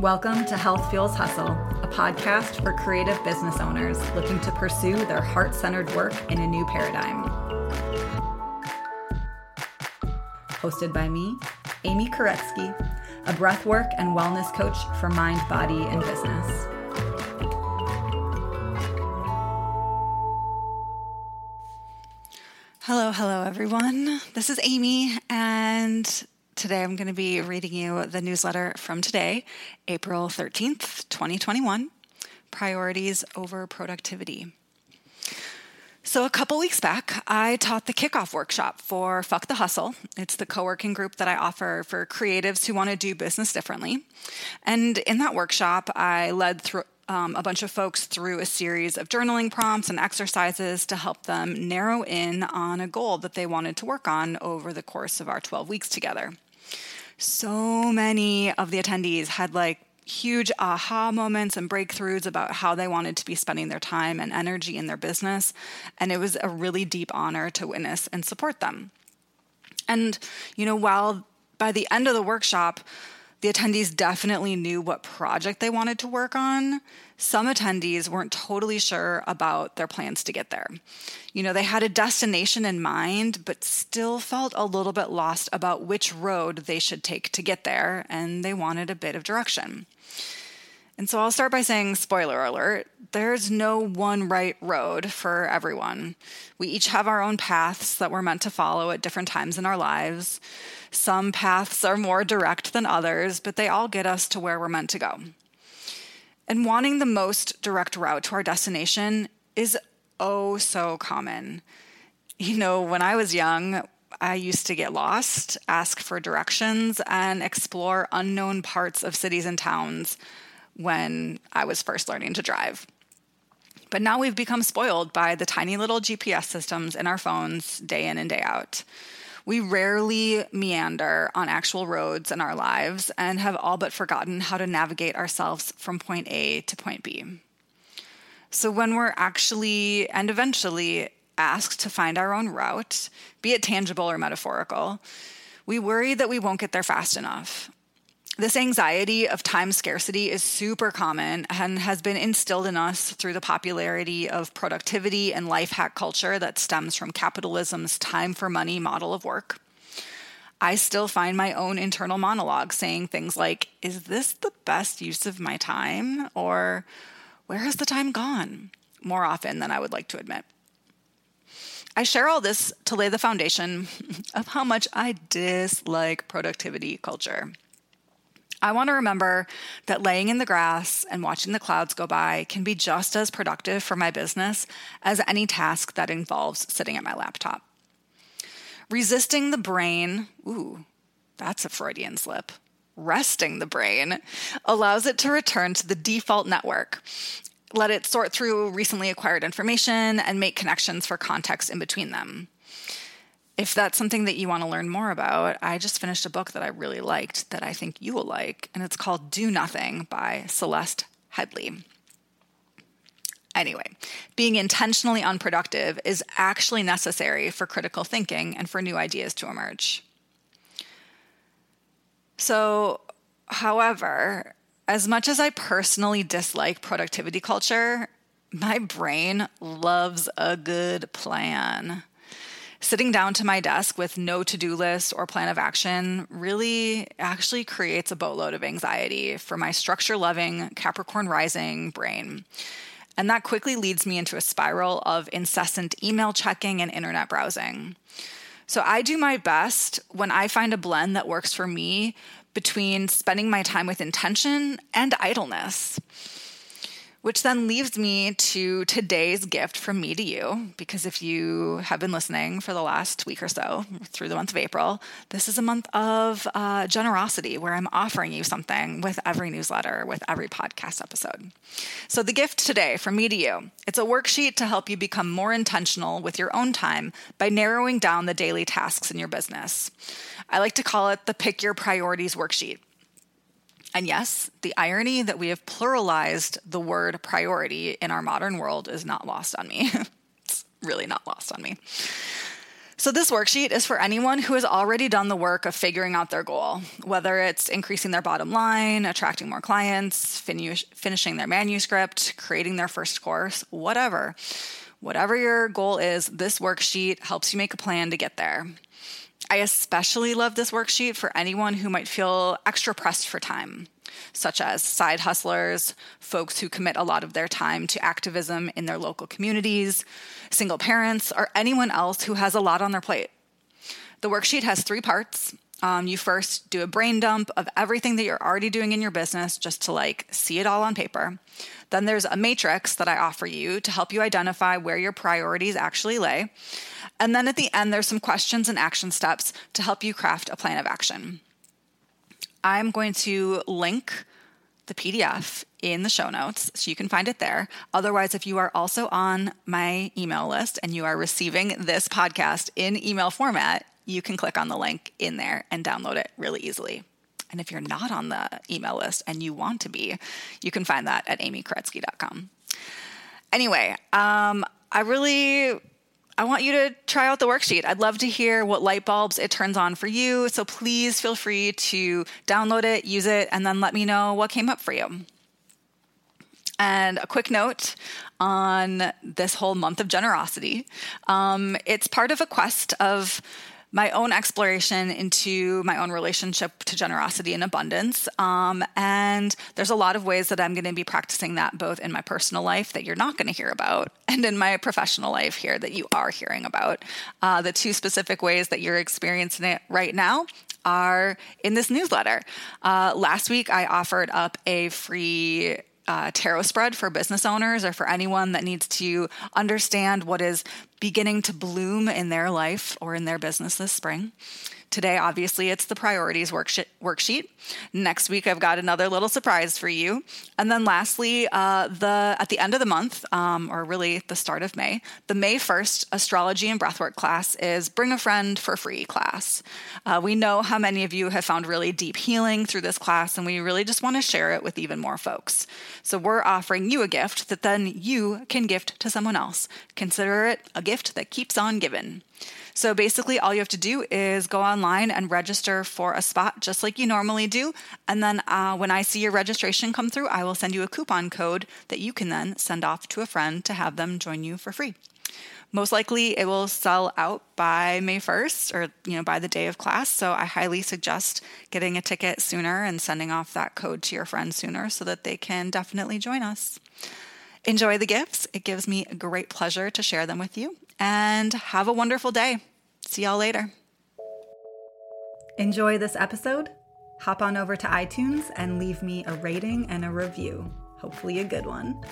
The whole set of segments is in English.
Welcome to Health Fuels Hustle, a podcast for creative business owners looking to pursue their heart centered work in a new paradigm. Hosted by me, Amy Koretsky, a breathwork and wellness coach for mind, body, and business. Hello, hello, everyone. This is Amy, and today I'm going to be reading you the newsletter from today, April 13th, 2021 Priorities over Productivity. So, a couple weeks back, I taught the kickoff workshop for Fuck the Hustle. It's the co working group that I offer for creatives who want to do business differently. And in that workshop, I led through um, a bunch of folks through a series of journaling prompts and exercises to help them narrow in on a goal that they wanted to work on over the course of our 12 weeks together. So many of the attendees had like huge aha moments and breakthroughs about how they wanted to be spending their time and energy in their business. And it was a really deep honor to witness and support them. And, you know, while by the end of the workshop, the attendees definitely knew what project they wanted to work on. Some attendees weren't totally sure about their plans to get there. You know, they had a destination in mind, but still felt a little bit lost about which road they should take to get there, and they wanted a bit of direction. And so I'll start by saying spoiler alert there's no one right road for everyone. We each have our own paths that we're meant to follow at different times in our lives. Some paths are more direct than others, but they all get us to where we're meant to go. And wanting the most direct route to our destination is oh so common. You know, when I was young, I used to get lost, ask for directions, and explore unknown parts of cities and towns when I was first learning to drive. But now we've become spoiled by the tiny little GPS systems in our phones day in and day out. We rarely meander on actual roads in our lives and have all but forgotten how to navigate ourselves from point A to point B. So, when we're actually and eventually asked to find our own route, be it tangible or metaphorical, we worry that we won't get there fast enough. This anxiety of time scarcity is super common and has been instilled in us through the popularity of productivity and life hack culture that stems from capitalism's time for money model of work. I still find my own internal monologue saying things like, Is this the best use of my time? Or Where has the time gone? more often than I would like to admit. I share all this to lay the foundation of how much I dislike productivity culture. I want to remember that laying in the grass and watching the clouds go by can be just as productive for my business as any task that involves sitting at my laptop. Resisting the brain, ooh, that's a Freudian slip. Resting the brain allows it to return to the default network. Let it sort through recently acquired information and make connections for context in between them if that's something that you want to learn more about, I just finished a book that I really liked that I think you will like, and it's called Do Nothing by Celeste Headlee. Anyway, being intentionally unproductive is actually necessary for critical thinking and for new ideas to emerge. So, however, as much as I personally dislike productivity culture, my brain loves a good plan. Sitting down to my desk with no to do list or plan of action really actually creates a boatload of anxiety for my structure loving Capricorn rising brain. And that quickly leads me into a spiral of incessant email checking and internet browsing. So I do my best when I find a blend that works for me between spending my time with intention and idleness. Which then leaves me to today's gift from me to you. Because if you have been listening for the last week or so through the month of April, this is a month of uh, generosity where I'm offering you something with every newsletter, with every podcast episode. So, the gift today from me to you it's a worksheet to help you become more intentional with your own time by narrowing down the daily tasks in your business. I like to call it the Pick Your Priorities worksheet. And yes, the irony that we have pluralized the word priority in our modern world is not lost on me. it's really not lost on me. So, this worksheet is for anyone who has already done the work of figuring out their goal, whether it's increasing their bottom line, attracting more clients, finish, finishing their manuscript, creating their first course, whatever. Whatever your goal is, this worksheet helps you make a plan to get there. I especially love this worksheet for anyone who might feel extra pressed for time, such as side hustlers, folks who commit a lot of their time to activism in their local communities, single parents, or anyone else who has a lot on their plate. The worksheet has three parts. Um, you first do a brain dump of everything that you're already doing in your business just to like see it all on paper. Then there's a matrix that I offer you to help you identify where your priorities actually lay. And then at the end, there's some questions and action steps to help you craft a plan of action. I'm going to link the PDF in the show notes so you can find it there. Otherwise, if you are also on my email list and you are receiving this podcast in email format, you can click on the link in there and download it really easily. And if you're not on the email list and you want to be, you can find that at amykoretsky.com. Anyway, um, I really I want you to try out the worksheet. I'd love to hear what light bulbs it turns on for you. So please feel free to download it, use it, and then let me know what came up for you. And a quick note on this whole month of generosity. Um, it's part of a quest of my own exploration into my own relationship to generosity and abundance. Um, and there's a lot of ways that I'm going to be practicing that both in my personal life that you're not going to hear about and in my professional life here that you are hearing about. Uh, the two specific ways that you're experiencing it right now are in this newsletter. Uh, last week, I offered up a free uh, tarot spread for business owners or for anyone that needs to understand what is beginning to bloom in their life or in their business this spring. Today, obviously, it's the priorities worksheet. Next week, I've got another little surprise for you. And then, lastly, uh, the at the end of the month, um, or really the start of May, the May 1st astrology and breathwork class is Bring a Friend for Free class. Uh, we know how many of you have found really deep healing through this class, and we really just want to share it with even more folks. So, we're offering you a gift that then you can gift to someone else. Consider it a gift that keeps on giving. So basically, all you have to do is go online and register for a spot just like you normally do. And then uh, when I see your registration come through, I will send you a coupon code that you can then send off to a friend to have them join you for free. Most likely, it will sell out by May 1st or you know by the day of class. So I highly suggest getting a ticket sooner and sending off that code to your friends sooner so that they can definitely join us. Enjoy the gifts. It gives me great pleasure to share them with you and have a wonderful day. See y'all later. Enjoy this episode? Hop on over to iTunes and leave me a rating and a review. Hopefully, a good one.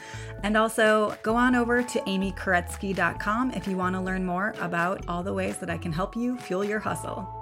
And also, go on over to amykoretsky.com if you want to learn more about all the ways that I can help you fuel your hustle.